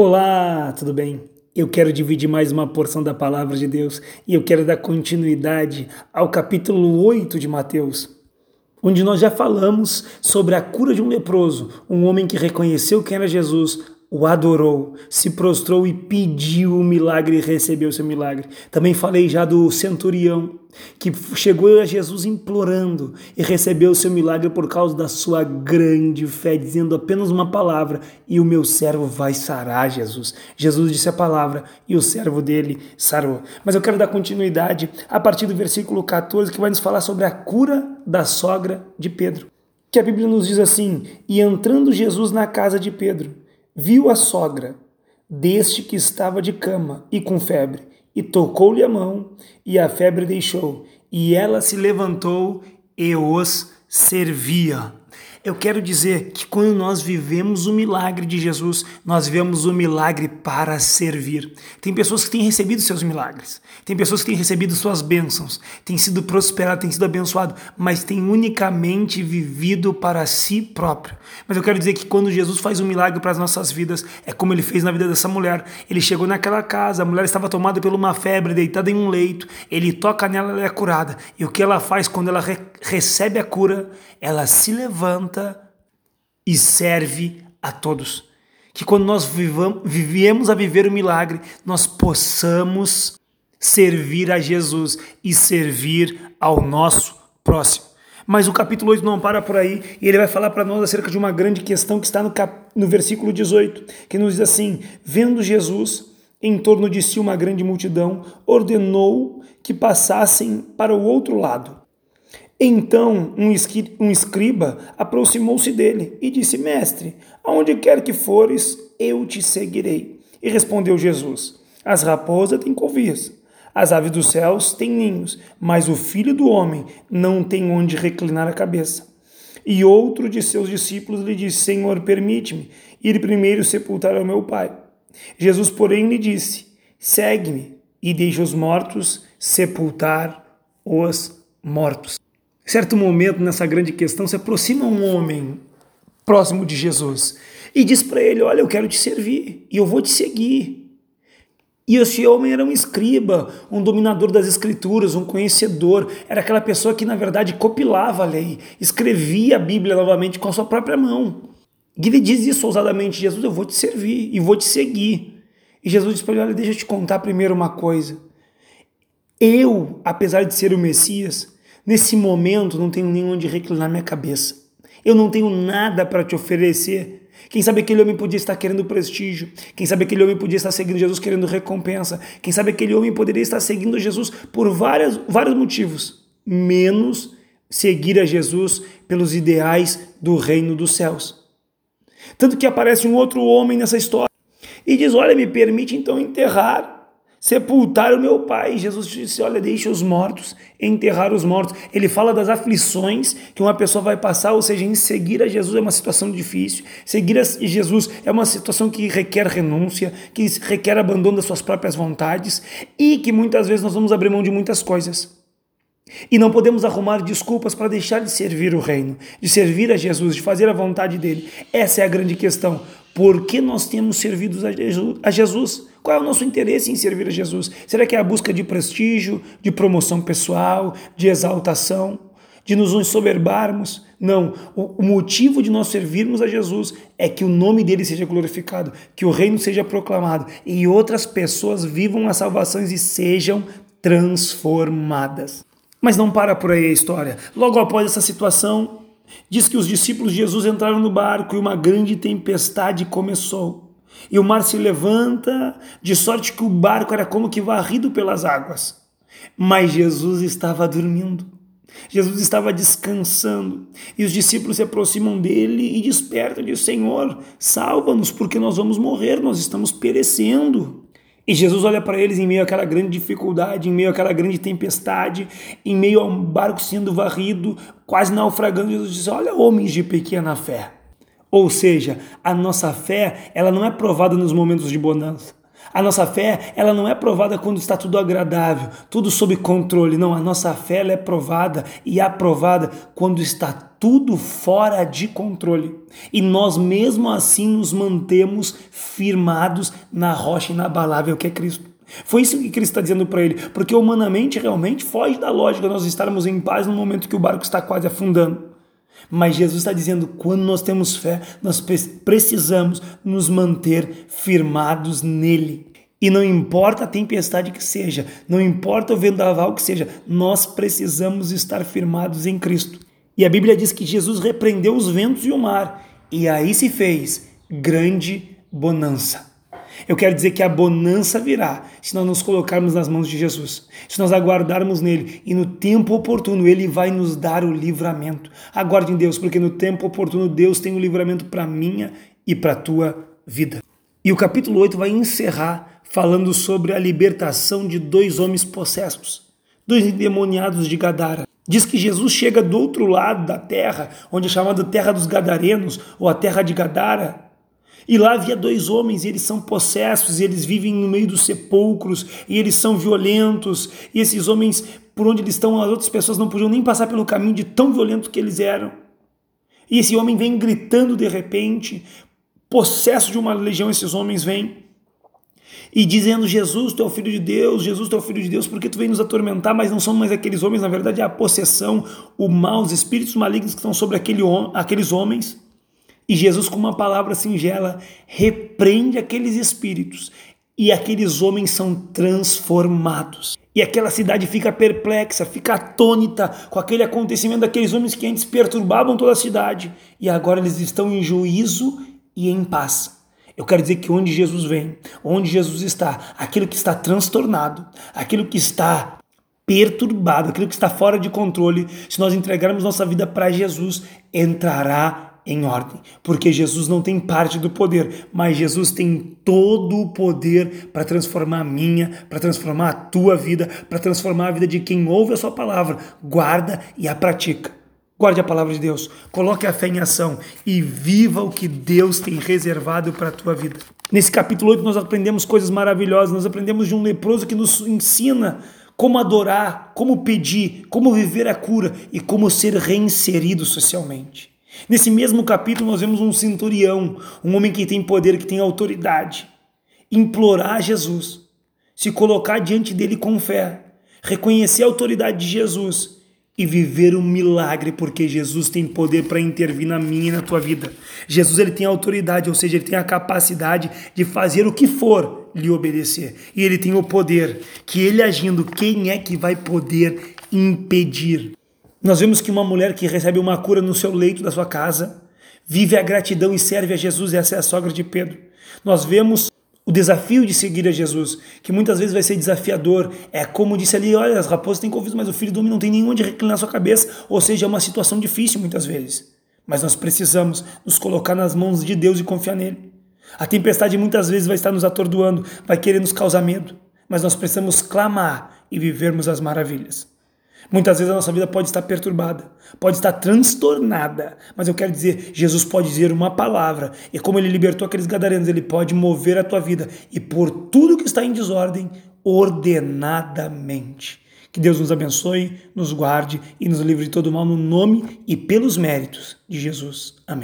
Olá, tudo bem? Eu quero dividir mais uma porção da palavra de Deus e eu quero dar continuidade ao capítulo 8 de Mateus, onde nós já falamos sobre a cura de um leproso, um homem que reconheceu quem era Jesus, o adorou, se prostrou e pediu o milagre e recebeu seu milagre. Também falei já do centurião, que chegou a Jesus implorando e recebeu o seu milagre por causa da sua grande fé, dizendo apenas uma palavra e o meu servo vai sarar, Jesus. Jesus disse a palavra e o servo dele sarou. Mas eu quero dar continuidade a partir do versículo 14, que vai nos falar sobre a cura da sogra de Pedro. Que a Bíblia nos diz assim: E entrando Jesus na casa de Pedro, viu a sogra deste que estava de cama e com febre, e tocou-lhe a mão, e a febre deixou, e ela se levantou e os servia. Eu quero dizer que quando nós vivemos o milagre de Jesus, nós vivemos o milagre para servir. Tem pessoas que têm recebido seus milagres, tem pessoas que têm recebido suas bênçãos, têm sido prosperadas, têm sido abençoado, mas têm unicamente vivido para si próprio. Mas eu quero dizer que quando Jesus faz um milagre para as nossas vidas, é como ele fez na vida dessa mulher. Ele chegou naquela casa, a mulher estava tomada por uma febre, deitada em um leito, ele toca nela, ela é curada. E o que ela faz quando ela re recebe a cura? Ela se levanta e serve a todos. Que quando nós vivamos, a viver o milagre, nós possamos servir a Jesus e servir ao nosso próximo. Mas o capítulo 8 não para por aí e ele vai falar para nós acerca de uma grande questão que está no, cap... no versículo 18, que nos diz assim: Vendo Jesus em torno de si uma grande multidão, ordenou que passassem para o outro lado. Então um, escriba aproximou-se dele e disse: Mestre, aonde quer que fores, eu te seguirei. E respondeu Jesus: As raposas têm covias, as aves dos céus têm ninhos, mas o filho do homem não tem onde reclinar a cabeça. E outro de seus discípulos lhe disse: Senhor, permite-me ir primeiro sepultar ao meu pai. Jesus, porém, lhe disse: Segue-me e deixa os mortos sepultar os mortos certo momento nessa grande questão, se aproxima um homem próximo de Jesus e diz para ele: Olha, eu quero te servir e eu vou te seguir. E esse homem era um escriba, um dominador das escrituras, um conhecedor, era aquela pessoa que na verdade copilava a lei, escrevia a Bíblia novamente com a sua própria mão. E ele diz isso ousadamente: Jesus, eu vou te servir e vou te seguir. E Jesus diz para ele: Olha, deixa eu te contar primeiro uma coisa. Eu, apesar de ser o Messias, Nesse momento não tenho nem onde reclinar minha cabeça. Eu não tenho nada para te oferecer. Quem sabe aquele homem podia estar querendo prestígio. Quem sabe aquele homem podia estar seguindo Jesus querendo recompensa. Quem sabe aquele homem poderia estar seguindo Jesus por várias, vários motivos, menos seguir a Jesus pelos ideais do reino dos céus. Tanto que aparece um outro homem nessa história e diz: Olha, me permite então enterrar sepultar o meu pai. Jesus disse: Olha, deixe os mortos enterrar os mortos. Ele fala das aflições que uma pessoa vai passar, ou seja, em seguir a Jesus é uma situação difícil. Seguir a Jesus é uma situação que requer renúncia, que requer abandono das suas próprias vontades e que muitas vezes nós vamos abrir mão de muitas coisas. E não podemos arrumar desculpas para deixar de servir o reino, de servir a Jesus, de fazer a vontade dele. Essa é a grande questão. Por que nós temos servido a Jesus? Qual é o nosso interesse em servir a Jesus? Será que é a busca de prestígio, de promoção pessoal, de exaltação, de nos ensoberbarmos? Não. O motivo de nós servirmos a Jesus é que o nome dele seja glorificado, que o reino seja proclamado e outras pessoas vivam as salvações e sejam transformadas. Mas não para por aí a história. Logo após essa situação, diz que os discípulos de Jesus entraram no barco e uma grande tempestade começou. E o mar se levanta, de sorte que o barco era como que varrido pelas águas. Mas Jesus estava dormindo. Jesus estava descansando. E os discípulos se aproximam dele e despertam e Senhor, salva-nos, porque nós vamos morrer, nós estamos perecendo. E Jesus olha para eles em meio àquela grande dificuldade, em meio àquela grande tempestade, em meio a um barco sendo varrido, quase naufragando. Jesus diz: Olha, homens de pequena fé. Ou seja, a nossa fé, ela não é provada nos momentos de bonança. A nossa fé, ela não é provada quando está tudo agradável, tudo sob controle. Não, a nossa fé é provada e aprovada quando está tudo fora de controle. E nós mesmo assim nos mantemos firmados na rocha inabalável que é Cristo. Foi isso que Cristo está dizendo para ele, porque humanamente realmente foge da lógica nós estarmos em paz no momento que o barco está quase afundando. Mas Jesus está dizendo: quando nós temos fé, nós precisamos nos manter firmados nele. E não importa a tempestade que seja, não importa o vendaval que seja, nós precisamos estar firmados em Cristo. E a Bíblia diz que Jesus repreendeu os ventos e o mar, e aí se fez grande bonança. Eu quero dizer que a bonança virá se nós nos colocarmos nas mãos de Jesus, se nós aguardarmos nele e no tempo oportuno ele vai nos dar o livramento. Aguarde em Deus, porque no tempo oportuno Deus tem o livramento para minha e para tua vida. E o capítulo 8 vai encerrar falando sobre a libertação de dois homens possessos, dois endemoniados de Gadara. Diz que Jesus chega do outro lado da terra, onde é chamada Terra dos Gadarenos, ou a Terra de Gadara, e lá havia dois homens, e eles são possessos, e eles vivem no meio dos sepulcros, e eles são violentos, e esses homens, por onde eles estão, as outras pessoas não podiam nem passar pelo caminho de tão violentos que eles eram. E esse homem vem gritando de repente, possesso de uma legião, esses homens vêm, e dizendo: Jesus, tu é o filho de Deus, Jesus, tu é o filho de Deus, porque tu vem nos atormentar, mas não são mais aqueles homens, na verdade é a possessão, o mal, os espíritos malignos que estão sobre aquele, aqueles homens. E Jesus, com uma palavra singela, repreende aqueles espíritos e aqueles homens são transformados. E aquela cidade fica perplexa, fica atônita com aquele acontecimento daqueles homens que antes perturbavam toda a cidade e agora eles estão em juízo e em paz. Eu quero dizer que onde Jesus vem, onde Jesus está, aquilo que está transtornado, aquilo que está perturbado, aquilo que está fora de controle, se nós entregarmos nossa vida para Jesus, entrará em ordem, porque Jesus não tem parte do poder, mas Jesus tem todo o poder para transformar a minha, para transformar a tua vida, para transformar a vida de quem ouve a sua palavra, guarda e a pratica. Guarde a palavra de Deus, coloque a fé em ação e viva o que Deus tem reservado para a tua vida. Nesse capítulo 8 nós aprendemos coisas maravilhosas, nós aprendemos de um leproso que nos ensina como adorar, como pedir, como viver a cura e como ser reinserido socialmente. Nesse mesmo capítulo, nós vemos um centurião, um homem que tem poder, que tem autoridade, implorar Jesus, se colocar diante dele com fé, reconhecer a autoridade de Jesus e viver um milagre, porque Jesus tem poder para intervir na minha e na tua vida. Jesus ele tem autoridade, ou seja, ele tem a capacidade de fazer o que for lhe obedecer. E ele tem o poder que ele agindo, quem é que vai poder impedir? Nós vemos que uma mulher que recebe uma cura no seu leito da sua casa vive a gratidão e serve a Jesus, essa é a sogra de Pedro. Nós vemos o desafio de seguir a Jesus, que muitas vezes vai ser desafiador. É como disse ali: olha, as raposas têm couvido, mas o filho do homem não tem nenhum onde reclinar sua cabeça. Ou seja, é uma situação difícil muitas vezes. Mas nós precisamos nos colocar nas mãos de Deus e confiar nele. A tempestade muitas vezes vai estar nos atordoando, vai querer nos causar medo. Mas nós precisamos clamar e vivermos as maravilhas. Muitas vezes a nossa vida pode estar perturbada, pode estar transtornada, mas eu quero dizer, Jesus pode dizer uma palavra, e como ele libertou aqueles gadarenos, ele pode mover a tua vida e por tudo que está em desordem, ordenadamente. Que Deus nos abençoe, nos guarde e nos livre de todo mal no nome e pelos méritos de Jesus. Amém.